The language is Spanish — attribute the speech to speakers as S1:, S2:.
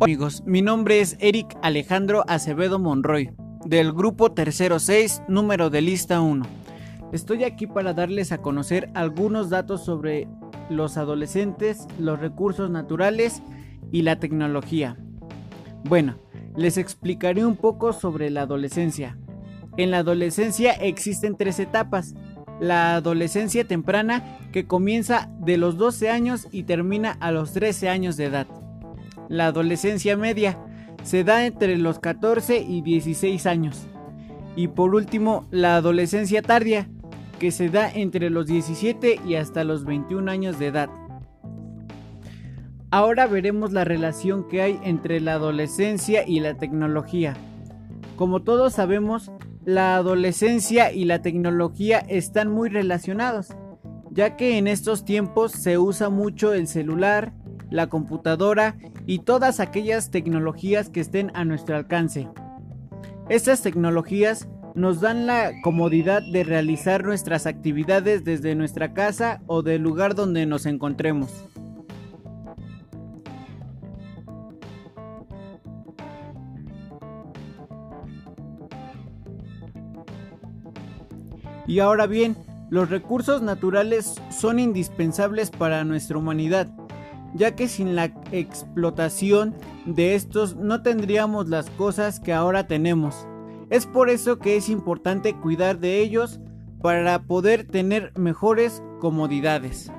S1: amigos, mi nombre es Eric Alejandro Acevedo Monroy, del grupo Tercero 6, número de lista 1. Estoy aquí para darles a conocer algunos datos sobre los adolescentes, los recursos naturales y la tecnología. Bueno, les explicaré un poco sobre la adolescencia. En la adolescencia existen tres etapas. La adolescencia temprana que comienza de los 12 años y termina a los 13 años de edad. La adolescencia media se da entre los 14 y 16 años. Y por último, la adolescencia tardía, que se da entre los 17 y hasta los 21 años de edad. Ahora veremos la relación que hay entre la adolescencia y la tecnología. Como todos sabemos, la adolescencia y la tecnología están muy relacionados, ya que en estos tiempos se usa mucho el celular, la computadora y todas aquellas tecnologías que estén a nuestro alcance. Estas tecnologías nos dan la comodidad de realizar nuestras actividades desde nuestra casa o del lugar donde nos encontremos. Y ahora bien, los recursos naturales son indispensables para nuestra humanidad, ya que sin la explotación de estos no tendríamos las cosas que ahora tenemos. Es por eso que es importante cuidar de ellos para poder tener mejores comodidades.